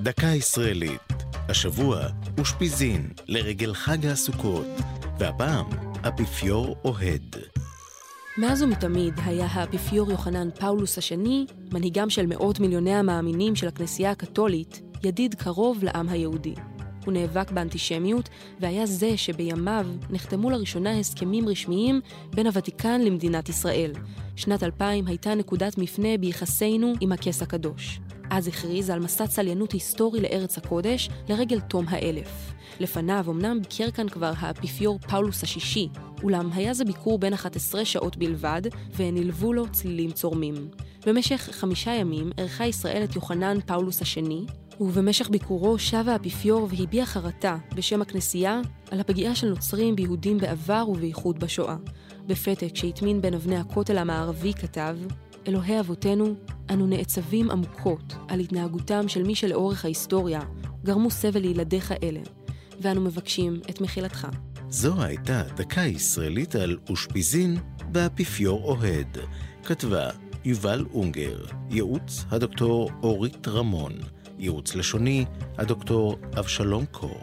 דקה ישראלית. השבוע אושפיזין לרגל חג הסוכות, והפעם אפיפיור אוהד. מאז ומתמיד היה האפיפיור יוחנן פאולוס השני, מנהיגם של מאות מיליוני המאמינים של הכנסייה הקתולית, ידיד קרוב לעם היהודי. הוא נאבק באנטישמיות, והיה זה שבימיו נחתמו לראשונה הסכמים רשמיים בין הוותיקן למדינת ישראל. שנת 2000 הייתה נקודת מפנה ביחסינו עם הכס הקדוש. אז הכריז על מסע צליינות היסטורי לארץ הקודש לרגל תום האלף. לפניו אמנם ביקר כאן כבר האפיפיור פאולוס השישי, אולם היה זה ביקור בין 11 שעות בלבד, ונלוו לו צלילים צורמים. במשך חמישה ימים ערכה ישראל את יוחנן פאולוס השני, ובמשך ביקורו שב האפיפיור והביע חרטה בשם הכנסייה על הפגיעה של נוצרים ביהודים בעבר ובייחוד בשואה. בפתק שהטמין בין אבני הכותל המערבי כתב, אלוהי אבותינו, אנו נעצבים עמוקות על התנהגותם של מי שלאורך ההיסטוריה גרמו סבל לילדיך אלה, ואנו מבקשים את מחילתך. זו הייתה דקה ישראלית על אושפיזין באפיפיור אוהד. כתבה יובל אונגר, ייעוץ הדוקטור אורית רמון, ייעוץ לשוני הדוקטור אבשלום קור.